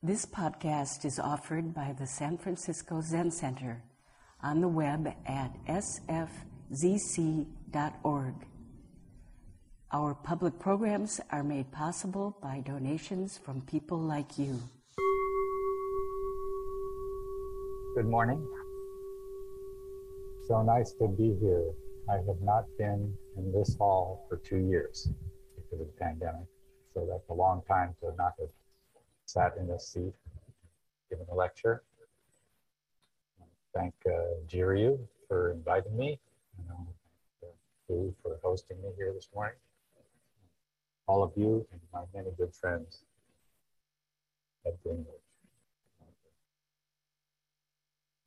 This podcast is offered by the San Francisco Zen Center on the web at sfzc.org. Our public programs are made possible by donations from people like you. Good morning. So nice to be here. I have not been in this hall for two years because of the pandemic. So that's a long time to not have sat in a seat, giving a lecture. Thank uh, Jiryu for inviting me, and um, for hosting me here this morning. All of you and my many good friends at Green Gulch.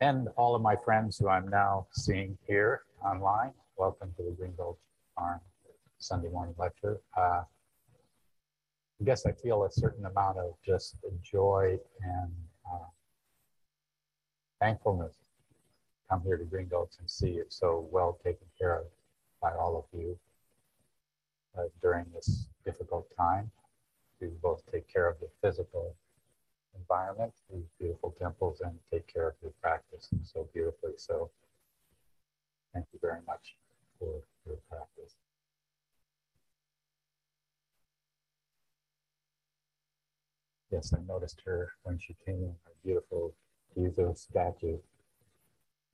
And all of my friends who I'm now seeing here online. Welcome to the Green Gulch Farm Sunday morning lecture. Uh, I guess I feel a certain amount of just joy and uh, thankfulness come here to Green Gulch and see it so well taken care of by all of you uh, during this difficult time to both take care of the physical environment, these beautiful temples, and take care of your practice so beautifully. So thank you very much for your practice. Yes, I noticed her when she came in, her beautiful Jizo statue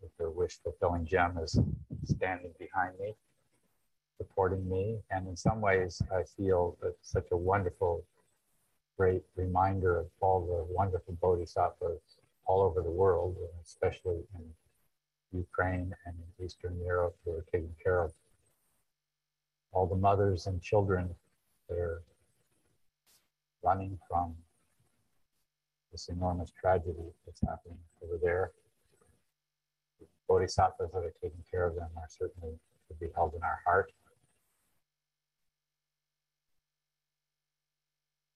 with her wish fulfilling gem is standing behind me, supporting me. And in some ways, I feel such a wonderful, great reminder of all the wonderful bodhisattvas all over the world, especially in Ukraine and in Eastern Europe who are taking care of all the mothers and children that are running from this enormous tragedy that's happening over there. The bodhisattvas that are taking care of them are certainly to be held in our heart.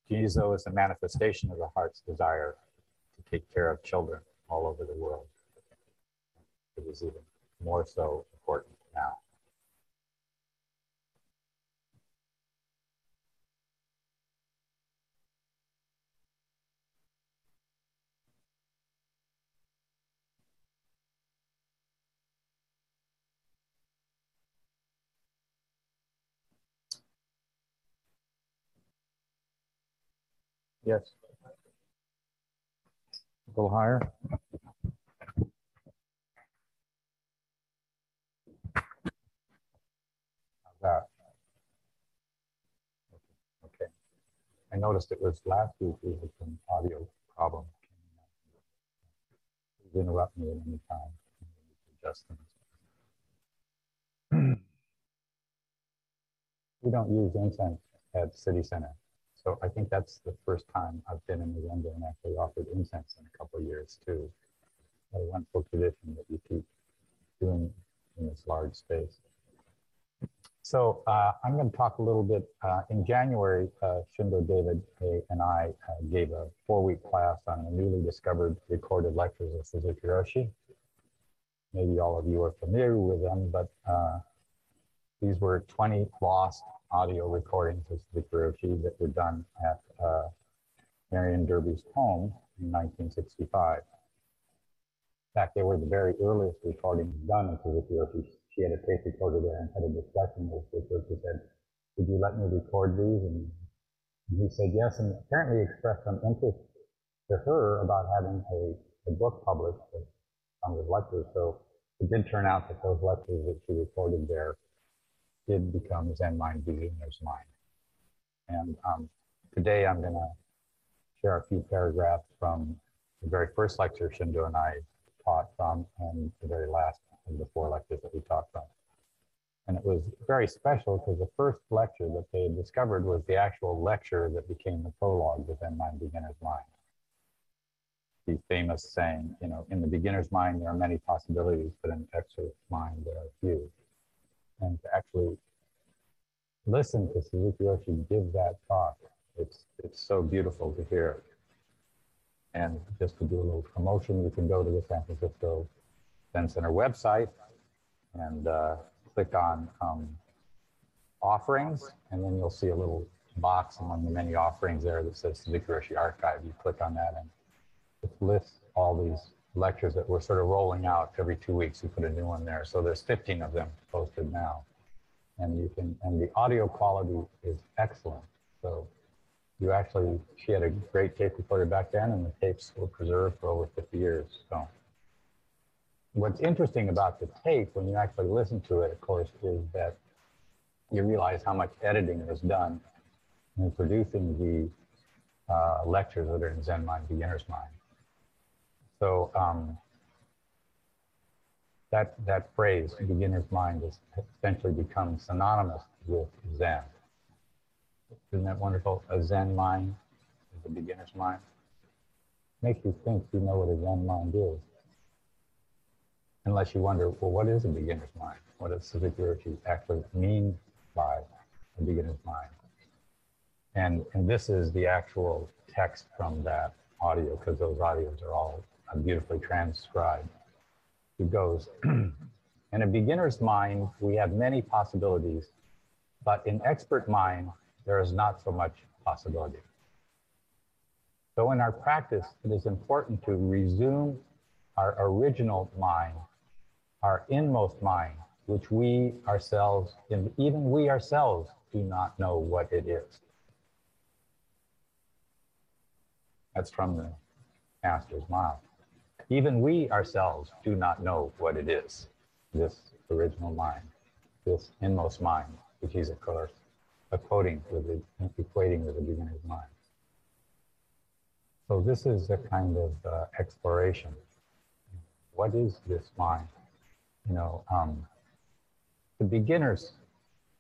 Jizo is a manifestation of the heart's desire to take care of children all over the world. It is even more so important now. Yes. A little higher. That? Okay. I noticed it was last week we had some audio problem. Please interrupt me at any time. We don't use incense at City Center. So I think that's the first time I've been in Uganda and actually offered incense in a couple of years too. A wonderful tradition that you keep doing in this large space. So uh, I'm going to talk a little bit. Uh, in January, uh, Shindo David and I uh, gave a four-week class on the newly discovered recorded lectures of Suzuki Roshi. Maybe all of you are familiar with them, but uh, these were 20 lost audio recordings of Roshi that were done at uh, Marian Derby's home in 1965. In fact, they were the very earliest recordings done of Suzuki Roshi. She had a tape recorder there and had a discussion with Suzuki Roshi. said, would you let me record these? And he said yes, and apparently expressed some interest to her about having a, a book published of some of his lectures. So it did turn out that those lectures that she recorded there did become Zen Mind Beginner's Mind. And um, today I'm going to share a few paragraphs from the very first lecture Shindo and I taught from and the very last of the four lectures that we taught from. And it was very special because the first lecture that they had discovered was the actual lecture that became the prologue to Zen Mind Beginner's Mind. The famous saying, you know, in the beginner's mind, there are many possibilities, but in the expert's mind, there are few listen to Suzuki Roshi give that talk. It's, it's so beautiful to hear. And just to do a little promotion, you can go to the San Francisco Zen Center website and uh, click on um, offerings, and then you'll see a little box among the many offerings there that says Suzuki Roshi Archive. You click on that and it lists all these lectures that we're sort of rolling out every two weeks. We put a new one there. So there's 15 of them posted now. And you can, and the audio quality is excellent. So you actually, she had a great tape recorder back then and the tapes were preserved for over 50 years. So what's interesting about the tape when you actually listen to it, of course, is that you realize how much editing was done in producing the uh, lectures that are in Zen Mind, Beginner's Mind. So um, that, that phrase, beginner's mind, has essentially become synonymous with Zen. Isn't that wonderful? A Zen mind is a beginner's mind. Makes you think you know what a Zen mind is. Unless you wonder, well, what is a beginner's mind? What does Suzuki actually mean by a beginner's mind? And, and this is the actual text from that audio, because those audios are all beautifully transcribed. Goes, in a beginner's mind, we have many possibilities, but in expert mind, there is not so much possibility. So in our practice, it is important to resume our original mind, our inmost mind, which we ourselves, even we ourselves, do not know what it is. That's from the master's mouth. Even we ourselves do not know what it is, this original mind, this inmost mind, which is, of course, quoting with the, equating with the beginner's mind. So this is a kind of uh, exploration. What is this mind? You know, um, the beginner's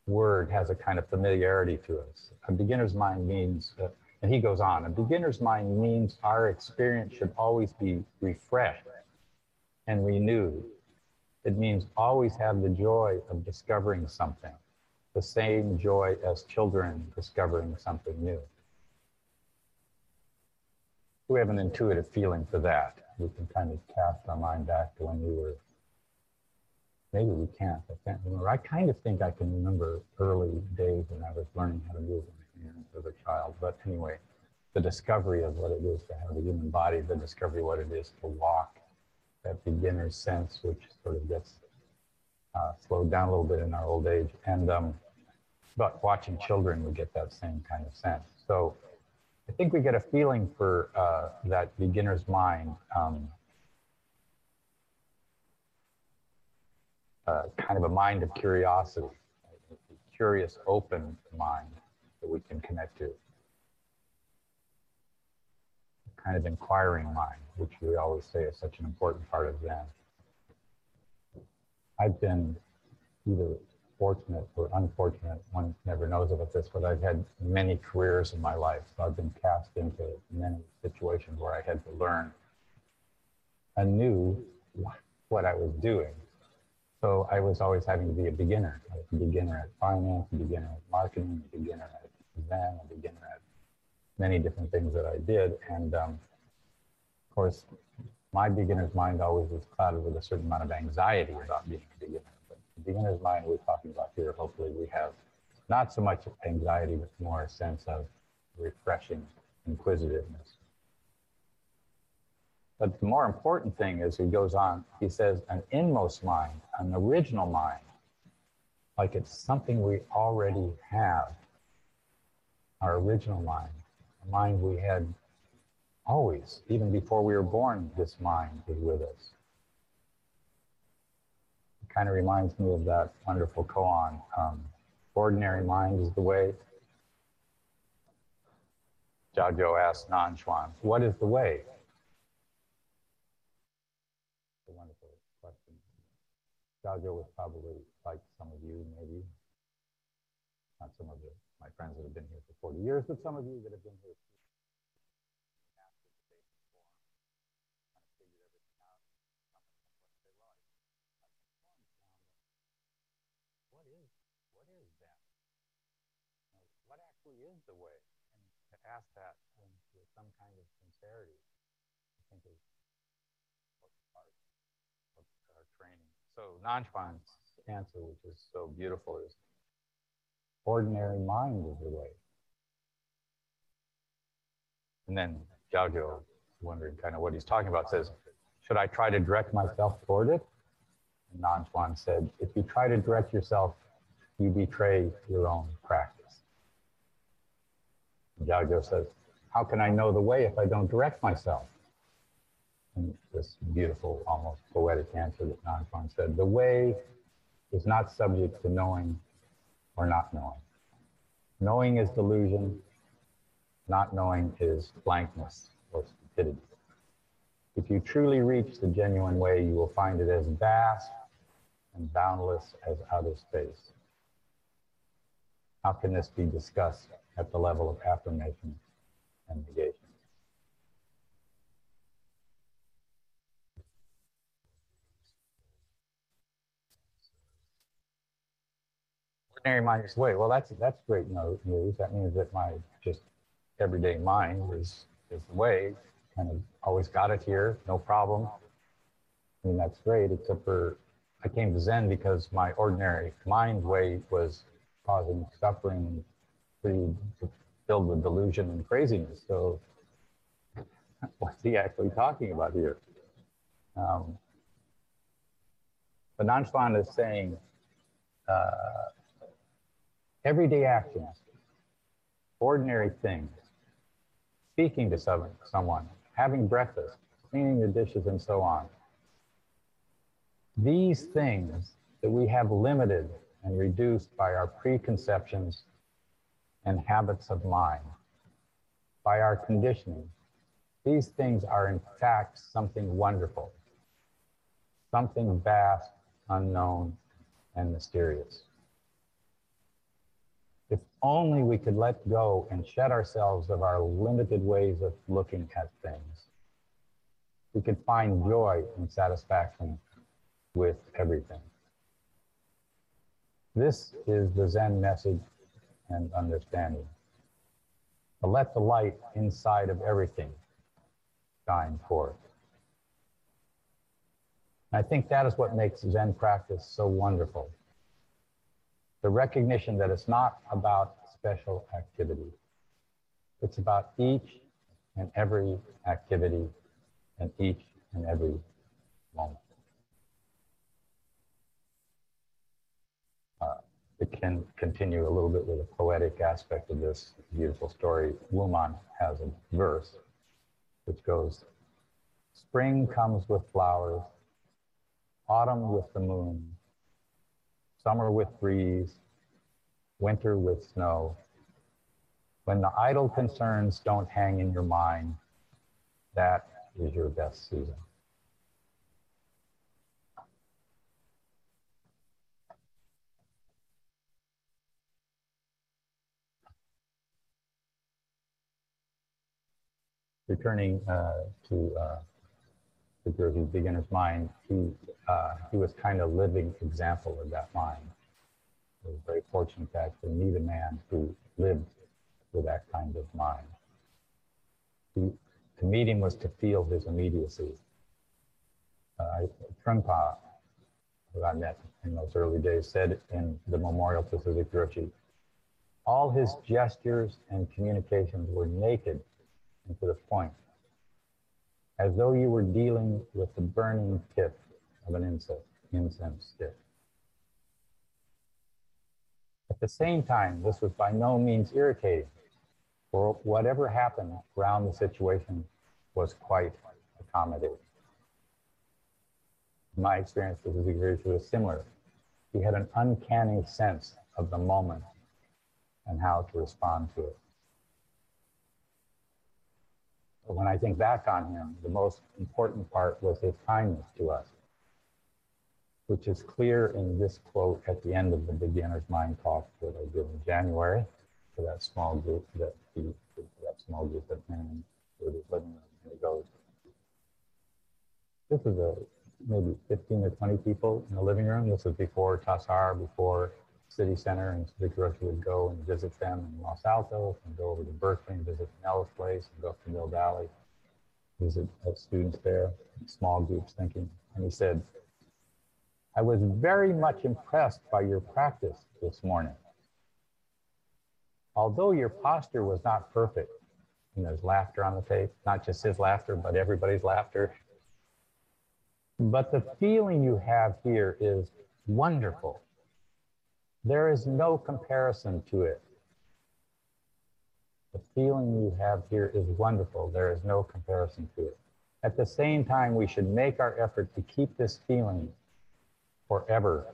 word has a kind of familiarity to us. A beginner's mind means and he goes on, a beginner's mind means our experience should always be refreshed and renewed. It means always have the joy of discovering something, the same joy as children discovering something new. We have an intuitive feeling for that. We can kind of cast our mind back to when we were, maybe we can't, I can't remember. I kind of think I can remember early days when I was learning how to move as a child. But anyway, the discovery of what it is to have a human body, the discovery of what it is to walk, that beginner's sense, which sort of gets uh, slowed down a little bit in our old age. And um, but watching children, we get that same kind of sense. So I think we get a feeling for uh, that beginner's mind. Um, uh, kind of a mind of curiosity, a curious, open mind that we can connect to. Kind of inquiring mind, which we always say is such an important part of Zen. I've been either fortunate or unfortunate, one never knows about this, but I've had many careers in my life. So I've been cast into many situations where I had to learn anew what I was doing. So I was always having to be a beginner, a beginner at finance, a beginner at marketing, a beginner at then, a beginner at many different things that I did. And um, of course, my beginner's mind always was clouded with a certain amount of anxiety about being a beginner. But the beginner's mind we're talking about here, hopefully we have not so much anxiety, but more a sense of refreshing inquisitiveness. But the more important thing is he goes on, he says, an inmost mind, an original mind, like it's something we already have our original mind, a mind we had always, even before we were born, this mind is with us. It kind of reminds me of that wonderful koan. Um, ordinary mind is the way. Jiao asked Nanchuan, what is the way? A wonderful question. Jiao was probably like some of you, maybe, not some of you my friends that have been here for 40 years, but some of you that have been here is, what is that? what actually is the way? And to ask that with some kind of sincerity, I think is of our training. So Nanchuan's answer, which is so beautiful, is ordinary mind is the way. And then Jiao wondering kind of what he's talking about, says, should I try to direct myself toward it? And Nanchuan said, if you try to direct yourself, you betray your own practice. And Jiao says, how can I know the way if I don't direct myself? And this beautiful, almost poetic answer that Nanchuan said, the way is not subject to knowing or not knowing. Knowing is delusion, not knowing is blankness or stupidity. If you truly reach the genuine way, you will find it as vast and boundless as outer space. How can this be discussed at the level of affirmation and negation? Ordinary mind is way. Well, that's that's great news. That means that my just everyday mind is is the way. Kind of always got it here, no problem. I mean, that's great, except for I came to Zen because my ordinary mind way was causing suffering, pretty filled with delusion and craziness. So, what's he actually talking about here? Um, but Nanchuan is saying, uh, everyday actions, ordinary things, speaking to someone, someone, having breakfast, cleaning the dishes, and so on. These things that we have limited and reduced by our preconceptions and habits of mind, by our conditioning, these things are in fact something wonderful, something vast, unknown, and mysterious. Only we could let go and shed ourselves of our limited ways of looking at things, we could find joy and satisfaction with everything. This is the Zen message and understanding. To let the light inside of everything shine forth. I think that is what makes Zen practice so wonderful the recognition that it's not about special activity. It's about each and every activity and each and every moment. Uh, it can continue a little bit with a poetic aspect of this beautiful story. Wumen has a verse which goes, Spring comes with flowers, autumn with the moon, summer with breeze, winter with snow. When the idle concerns don't hang in your mind, that is your best season. Returning uh, to uh, the Guru's beginner's mind, he, uh, he was kind of living example of that mind. I was very fortunate to meet a man who lived with that kind of mind. He, to meet him was to feel his immediacy. Uh, Trungpa, who I met in those early days, said in the memorial to Suzuki all his gestures and communications were naked and to the point as though you were dealing with the burning tip of an incense, incense stick. At the same time, this was by no means irritating, for whatever happened around the situation was quite accommodating. My experience with the Guru was similar. He had an uncanny sense of the moment and how to respond to it. But when I think back on him, the most important part was his kindness to us, which is clear in this quote at the end of the beginner's mind talk that I did in January for that small group that he, that small group that man in his living. And he goes, this is a maybe 15 or 20 people in the living room. This was before Tassajara, before city center and the director would go and visit them in Los Altos and go over to Berkeley and visit Nella's place and go up to Mill Valley, visit students there, small groups thinking. And he said, I was very much impressed by your practice this morning. Although your posture was not perfect, And there's laughter on the face, not just his laughter, but everybody's laughter. But the feeling you have here is wonderful. There is no comparison to it. The feeling you have here is wonderful. There is no comparison to it. At the same time, we should make our effort to keep this feeling forever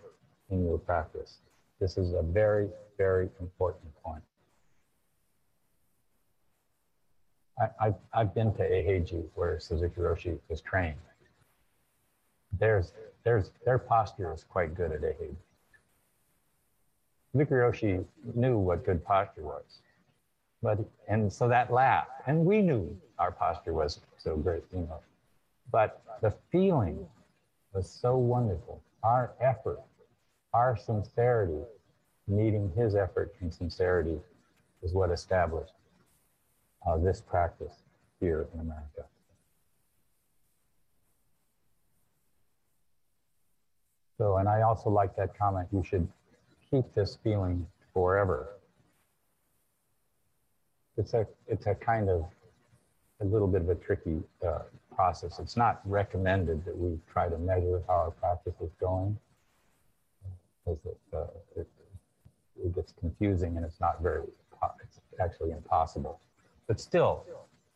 in your practice. This is a very, very important point. I, have I've been to Eiheiji where Suzuki Roshi was trained. There's, there's, their posture is quite good at Eiheiji. Suzuki knew what good posture was. But, and so that laugh, and we knew our posture was so great, you know. But the feeling was so wonderful. Our effort, our sincerity, meeting his effort and sincerity is what established uh, this practice here in America. So, and I also like that comment, you should keep this feeling forever. It's a, it's a kind of, a little bit of a tricky uh, process. It's not recommended that we try to measure how our practice is going. Because it, uh, it, it gets confusing and it's not very, it's actually impossible. But still,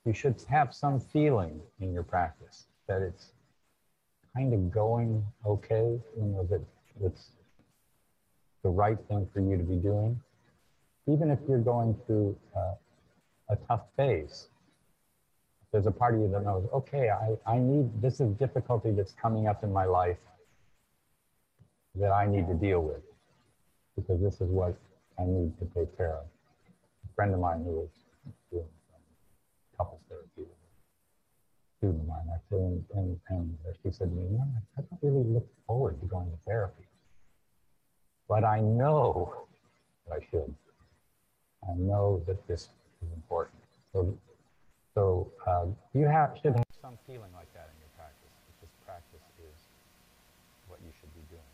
you should have some feeling in your practice that it's kind of going okay, you know, that it's the right thing for you to be doing. Even if you're going through uh, a tough phase, there's a part of you that knows, okay, I, I need, this is difficulty that's coming up in my life that I need to deal with because this is what I need to take care of. A friend of mine who was doing couples therapy, student of mine actually, and, and, and she said to me, no, I don't really look forward to going to therapy, but I know that I should. I know that this is important. So, so uh, you have should have some feeling like that in your practice. That this practice is what you should be doing.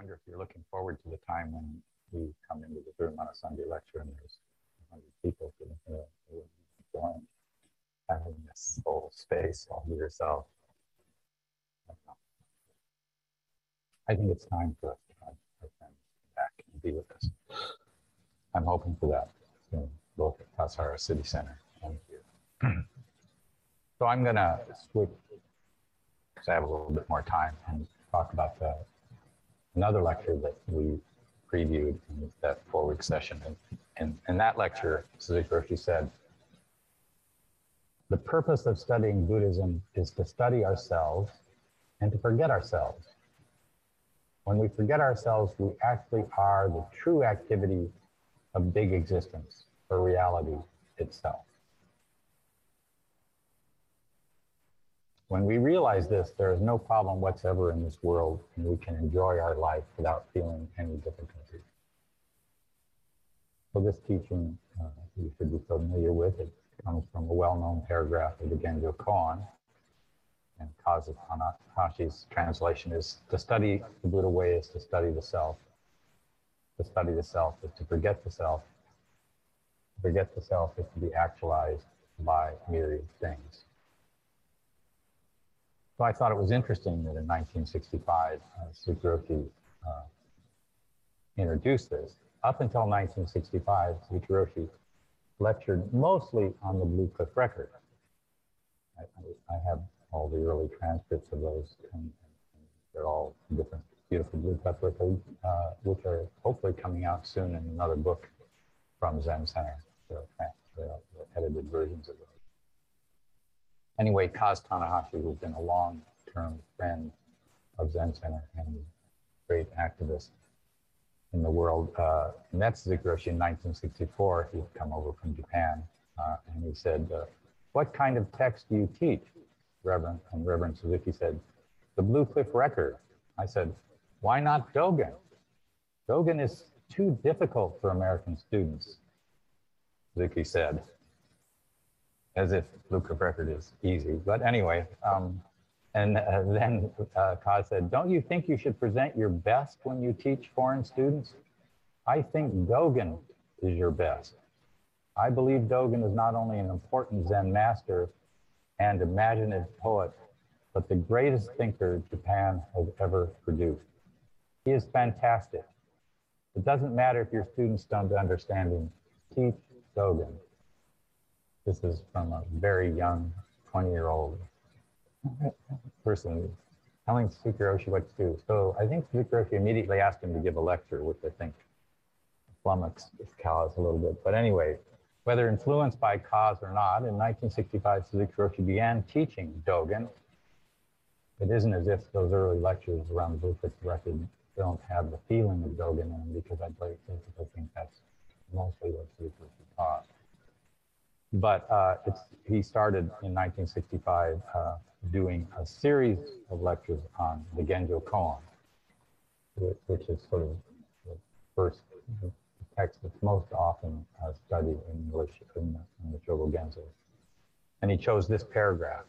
Wonder if you're looking forward to the time when we come into the room on a Sunday lecture and there's 100 people uh, having this whole space all to yourself. I think it's time for us to friends back and be with us. I'm hoping for that both at Tassajara City Center and here. so I'm going to switch, because I have a little bit more time, and talk about the another lecture that we previewed in that four-week session. And, and in that lecture, Suzuki Roshi said, the purpose of studying Buddhism is to study ourselves and to forget ourselves. When we forget ourselves, we actually are the true activity of big existence or reality itself. When we realize this, there is no problem whatsoever in this world, and we can enjoy our life without feeling any difficulty. So this teaching, uh, you should be familiar with. It comes from a well-known paragraph of the Genjo Koan. And Kazu Tanahashi's translation is, to study the Buddha way is to study the self. To study the self is to forget the self. To forget the self is to be actualized by myriad things. So I thought it was interesting that in 1965, uh, uh, introduced this. Up until 1965, Suzuki lectured mostly on the Blue Cliff record. I, I, have all the early transcripts of those, and, they're all different beautiful Blue Cliff records, uh, which are hopefully coming out soon in another book from Zen Center. The, the, edited versions of those anyway, Kaz Tanahashi, who's been a long-term friend of Zen Center and great activist in the world, uh, met Suzuki Roshi in 1964. He'd come over from Japan, uh, and he said, uh, what kind of text do you teach, Reverend? And Reverend Suzuki said, the Blue Cliff Record. I said, Why not Dogen? Dogen is too difficult for American students, Zuki said, as if Luke Record is easy. But anyway, um, and uh, then uh, said, don't you think you should present your best when you teach foreign students? I think Dogen is your best. I believe Dogen is not only an important Zen master and imaginative poet, but the greatest thinker Japan has ever produced. He is fantastic. It doesn't matter if your students don't understand him. Teach Dogen. This is from a very young 20 year old person telling Suzuki what to do. So I think Suzuki immediately asked him to give a lecture, which I think flummoxed Kaz a little bit. But anyway, whether influenced by Kaz or not, in 1965, Suzuki Roshi began teaching Dogen. It isn't as if those early lectures around the Blue Cliff record don't have the feeling of Dogen in them because I basically think that's mostly what Suzuki Roshi taught. But uh, he started in 1965 uh, doing a series of lectures on the Genjo Koan, which is sort of the first text that's most often uh, studied in English in the, in the Shobogenzo. And he chose this paragraph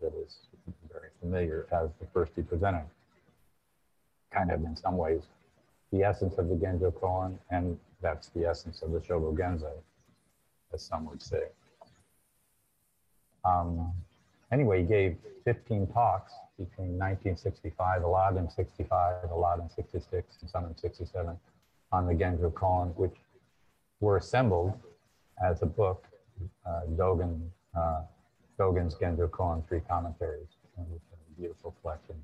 that is very familiar as the first he presented. Kind of in some ways, the essence of the Genjo Koan, and that's the essence of the Shobogenzo, as some would say. Um, anyway, he gave 15 talks between 1965, a lot in 65, a lot in 66, and some in 67 on the Genjo Koan, which were assembled as a book, uh, Dogen, uh, Dogen's Genjo Koan, three commentaries, beautiful collection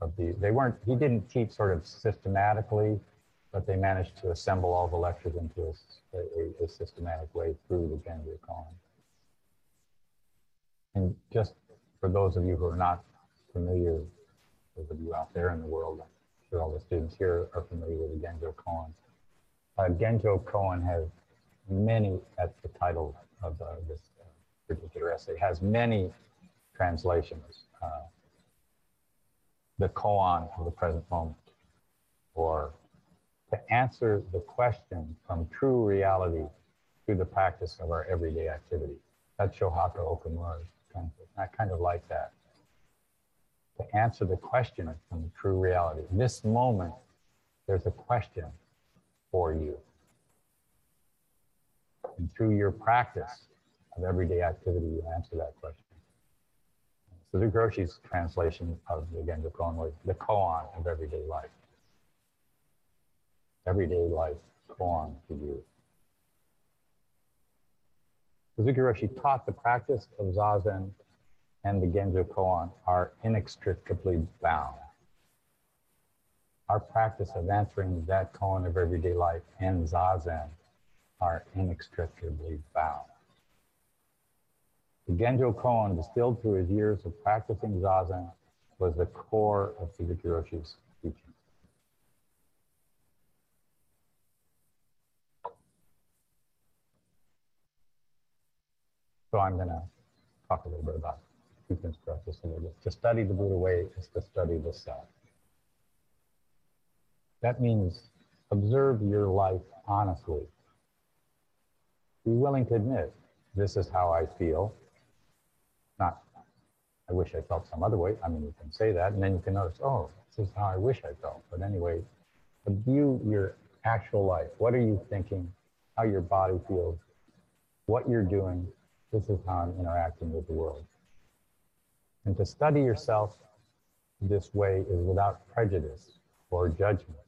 of the, they weren't, he didn't teach sort of systematically, but they managed to assemble all the lectures into a, a, a systematic way through the Genjo Koan. And just for those of you who are not familiar, those of you out there in the world, I'm sure all the students here are familiar with the Genjo Koan. Uh, Genjo Koan has many, that's the title of uh, this uh, particular essay, has many translations. Uh, the koan of the present moment, or to answer the question from true reality through the practice of our everyday activity. That's Shohaku I kind of like that. To answer the question from the true reality. In This moment, there's a question for you. And through your practice of everyday activity, you answer that question. So the Roshi's translation of the Genjo Koan was the koan of everyday life. Everyday life koan to you. Suzuki Roshi taught the practice of Zazen and the Genjo Koan are inextricably bound. Our practice of answering that koan of everyday life and Zazen are inextricably bound. The Genjo Koan, distilled through his years of practicing Zazen, was the core of Suzuki Roshi's teaching. So I'm going to talk a little bit about sequence practice a little bit. To study the Buddha way is to study the self. That means observe your life honestly. Be willing to admit, this is how I feel. Not, I wish I felt some other way. I mean, you can say that, and then you can notice, oh, this is how I wish I felt. But anyway, view your actual life. What are you thinking? How your body feels? What you're doing? This is how I'm interacting with the world. And to study yourself this way is without prejudice or judgment.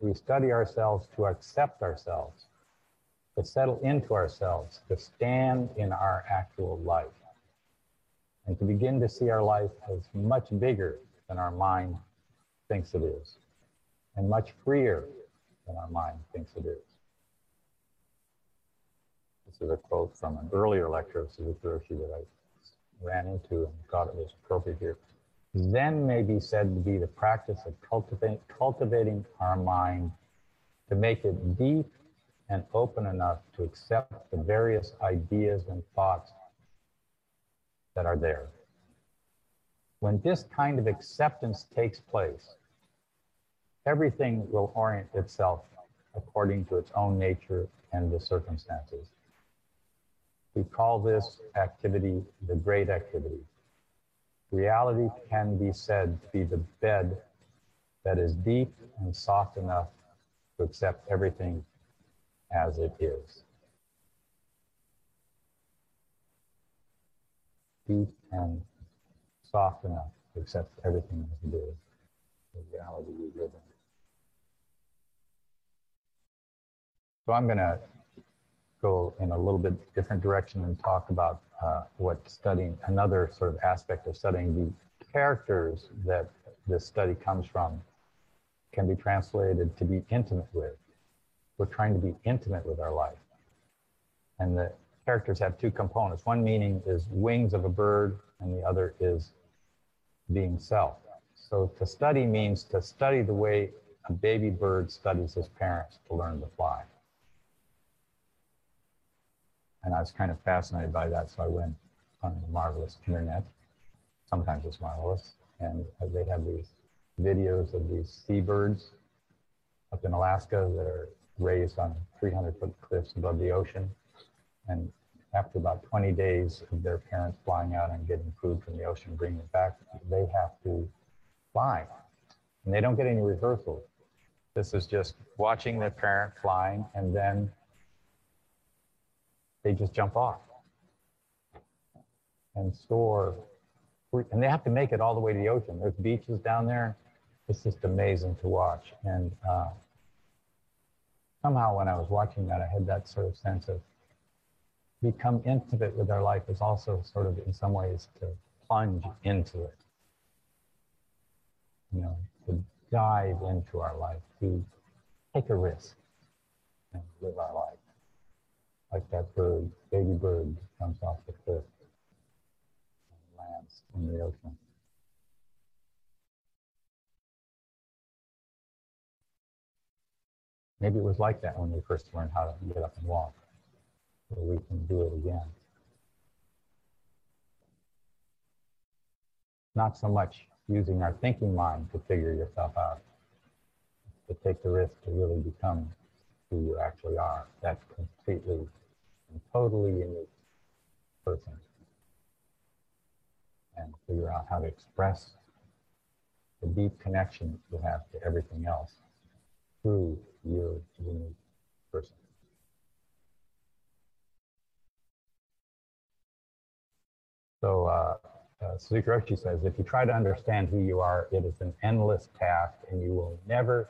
We study ourselves to accept ourselves, to settle into ourselves, to stand in our actual life, and to begin to see our life as much bigger than our mind thinks it is, and much freer than our mind thinks it is. This is a quote from an earlier lecture of Suzuki that I ran into and thought it was appropriate here. Zen may be said to be the practice of cultivate, cultivating our mind to make it deep and open enough to accept the various ideas and thoughts that are there. When this kind of acceptance takes place, everything will orient itself according to its own nature and the circumstances. We call this activity the great activity. Reality can be said to be the bed that is deep and soft enough to accept everything as it is. Deep and soft enough to accept everything as it is, the reality we live in. So I'm going to go in a little bit different direction and talk about uh, what studying, another sort of aspect of studying the characters that this study comes from can be translated to be intimate with. We're trying to be intimate with our life. And the characters have two components. One meaning is wings of a bird, and the other is being self. So to study means to study the way a baby bird studies his parents to learn to fly. And I was kind of fascinated by that, so I went on the marvelous internet. Sometimes it's marvelous. And they have these videos of these seabirds up in Alaska that are raised on 300 foot cliffs above the ocean. And after about 20 days of their parents flying out and getting food from the ocean, bringing it back, they have to fly. And they don't get any rehearsals. This is just watching their parent flying and then they just jump off and store. And they have to make it all the way to the ocean. There's beaches down there. It's just amazing to watch. And uh, somehow when I was watching that, I had that sort of sense of become intimate with our life is also sort of in some ways to plunge into it. You know, to dive into our life, to take a risk and live our life like that bird, baby bird comes off the cliff and lands in the ocean. Maybe it was like that when we first learned how to get up and walk. So we can do it again. Not so much using our thinking mind to figure yourself out, to take the risk to really become who you actually are. That's completely totally unique person and figure out how to express the deep connection you have to everything else through your unique person. So uh, uh, Suzuki Roshi says, if you try to understand who you are, it is an endless task and you will never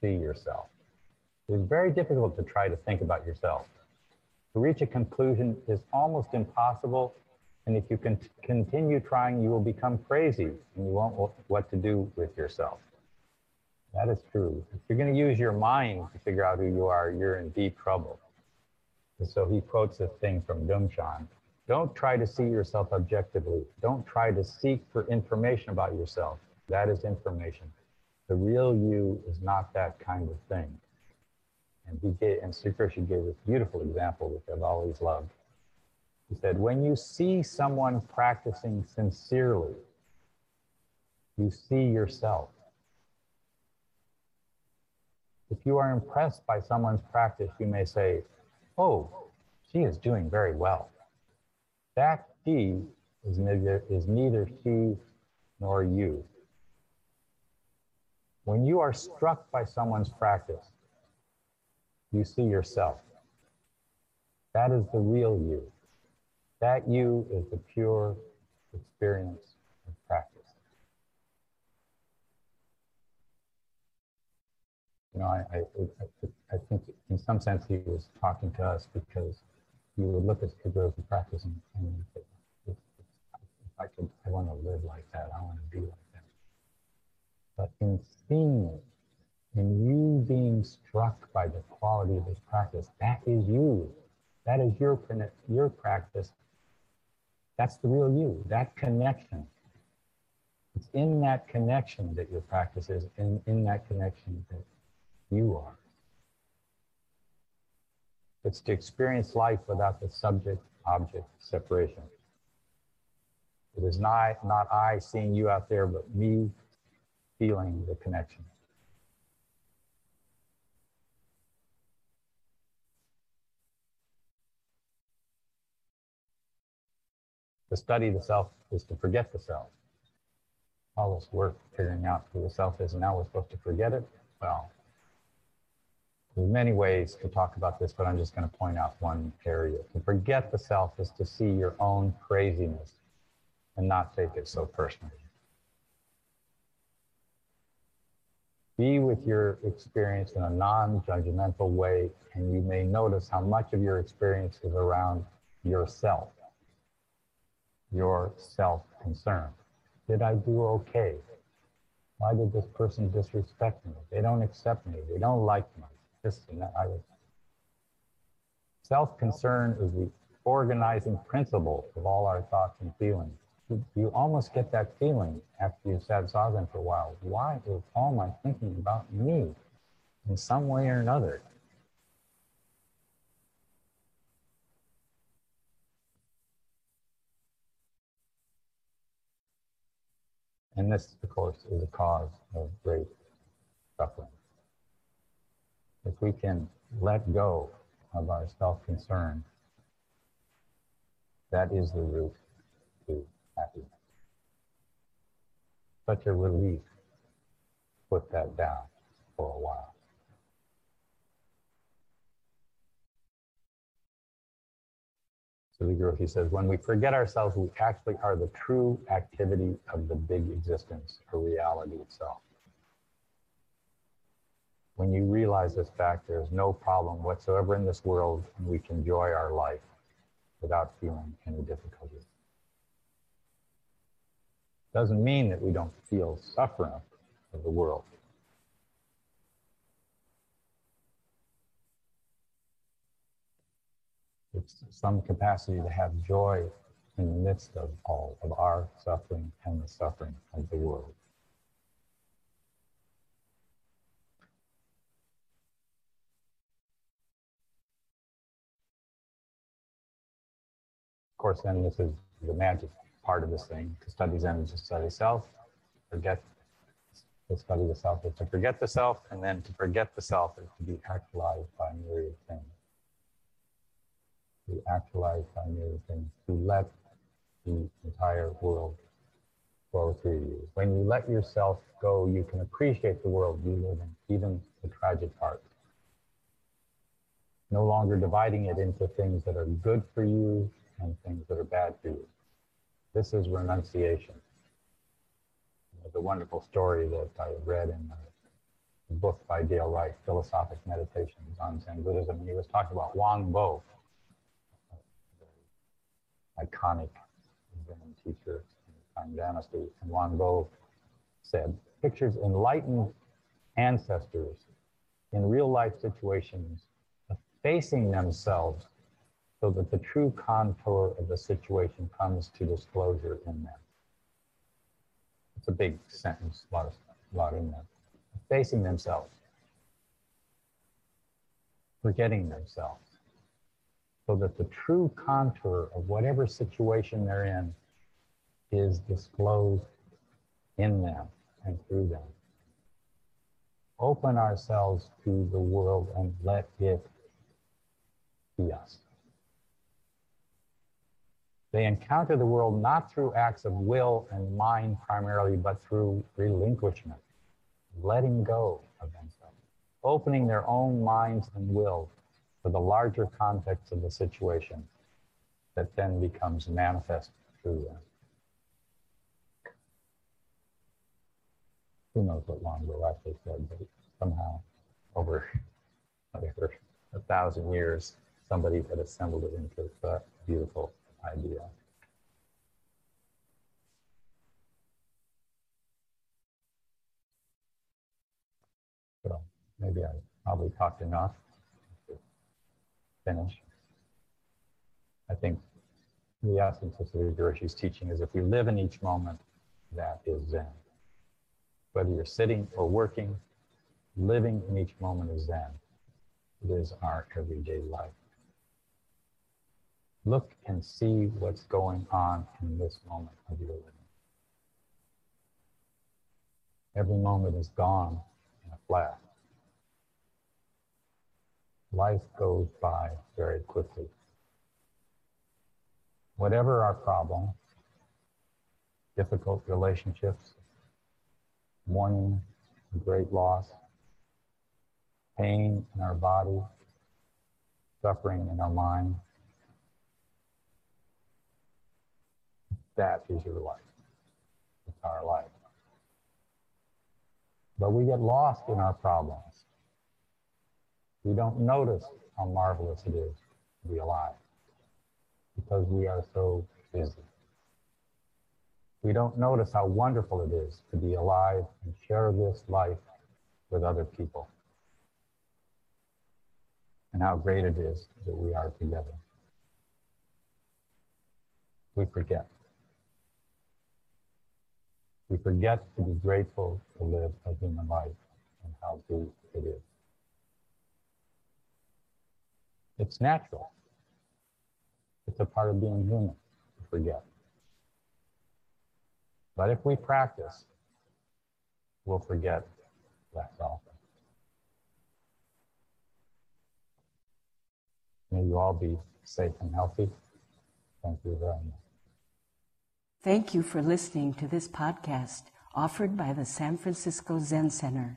see yourself. It is very difficult to try to think about yourself. To reach a conclusion is almost impossible. And if you can continue trying, you will become crazy and you won't know what to do with yourself. That is true. If you're going to use your mind to figure out who you are, you're in deep trouble. And so he quotes a thing from Dongshan. Don't try to see yourself objectively. Don't try to seek for information about yourself. That is information. The real you is not that kind of thing. And he gave, and Suzuki Roshi gave this beautiful example, which I've always loved. He said, when you see someone practicing sincerely, you see yourself. If you are impressed by someone's practice, you may say, oh, she is doing very well. That she is neither, is neither she nor you. When you are struck by someone's practice, you see yourself. That is the real you. That you is the pure experience of practice. You know, I, I, I, think in some sense he was talking to us because you would look at of practice and, and if, I could, I want to live like that. I want to be like that. But in seeing it, and you being struck by the quality of this practice, that is you. That is your, your practice. That's the real you, that connection. It's in that connection that your practice is, in, in that connection that you are. It's to experience life without the subject object separation. It is not, not I seeing you out there, but me feeling the connection. To study the self is to forget the self. All this work figuring out who the self is, and now we're supposed to forget it. Well, there's many ways to talk about this, but I'm just going to point out one area. To forget the self is to see your own craziness and not take it so personally. Be with your experience in a non judgmental way, and you may notice how much of your experience is around yourself, your self concern. Did I do okay? Why did this person disrespect me? They don't accept me. They don't like me. This and that. I was. Self concern is the organizing principle of all our thoughts and feelings you almost get that feeling after you've sat zazen for a while. Why is all my thinking about me in some way or another? And this, of course, is a cause of great suffering. If we can let go of our self concern, that is the root to happiness. Such a relief put that down for a while. So the he says, when we forget ourselves, we actually are the true activity of the big existence or reality itself. When you realize this fact, there's no problem whatsoever in this world, and we can enjoy our life without feeling any difficulty. Doesn't mean that we don't feel suffering of the world. Some capacity to have joy in the midst of all of our suffering and the suffering of the world. Of course, then this is the magic part of this thing. To study Zen is to study self, forget to study the self is to forget the self, and then to forget the self is to be actualized by myriad things. To actualize myriad things, to let the entire world flow through you. When you let yourself go, you can appreciate the world you live in, even the tragic parts. No longer dividing it into things that are good for you and things that are bad for you. This is renunciation. A wonderful story that I read in a book by Dale Wright, Philosophic Meditations on Zen Buddhism. He was talking about Huang Bo, iconic Zen teacher in the Tang Dynasty. And Huang Bo said, pictures enlightened ancestors in real life situations facing themselves so that the true contour of the situation comes to disclosure in them. It's a big sentence, a lot, of, a lot in there. Facing themselves, forgetting themselves, so that the true contour of whatever situation they're in is disclosed in them and through them. Open ourselves to the world and let it be us. They encounter the world not through acts of will and mind primarily, but through relinquishment, letting go of themselves, opening their own minds and will for the larger context of the situation that then becomes manifest through them. Who knows what Huang Bo actually said, but somehow over a thousand years, somebody had assembled it into a beautiful idea. So maybe I probably talked enough finish. I think the essence of Sri teaching is if we live in each moment, that is Zen. Whether you're sitting or working, living in each moment is Zen. It is our everyday life look and see what's going on in this moment of your living. Every moment is gone in a flash. Life goes by very quickly. whatever our problem, difficult relationships, mourning, great loss, pain in our body, suffering in our mind, that is your life. It's our life. But we get lost in our problems. We don't notice how marvelous it is to be alive because we are so busy. We don't notice how wonderful it is to be alive and share this life with other people. And how great it is that we are together. We forget. We forget to be grateful to live a human life and how good it is. It's natural. It's a part of being human to forget. But if we practice, we'll forget less often. May you all be safe and healthy. Thank you very much. Thank you for listening to this podcast offered by the San Francisco Zen Center.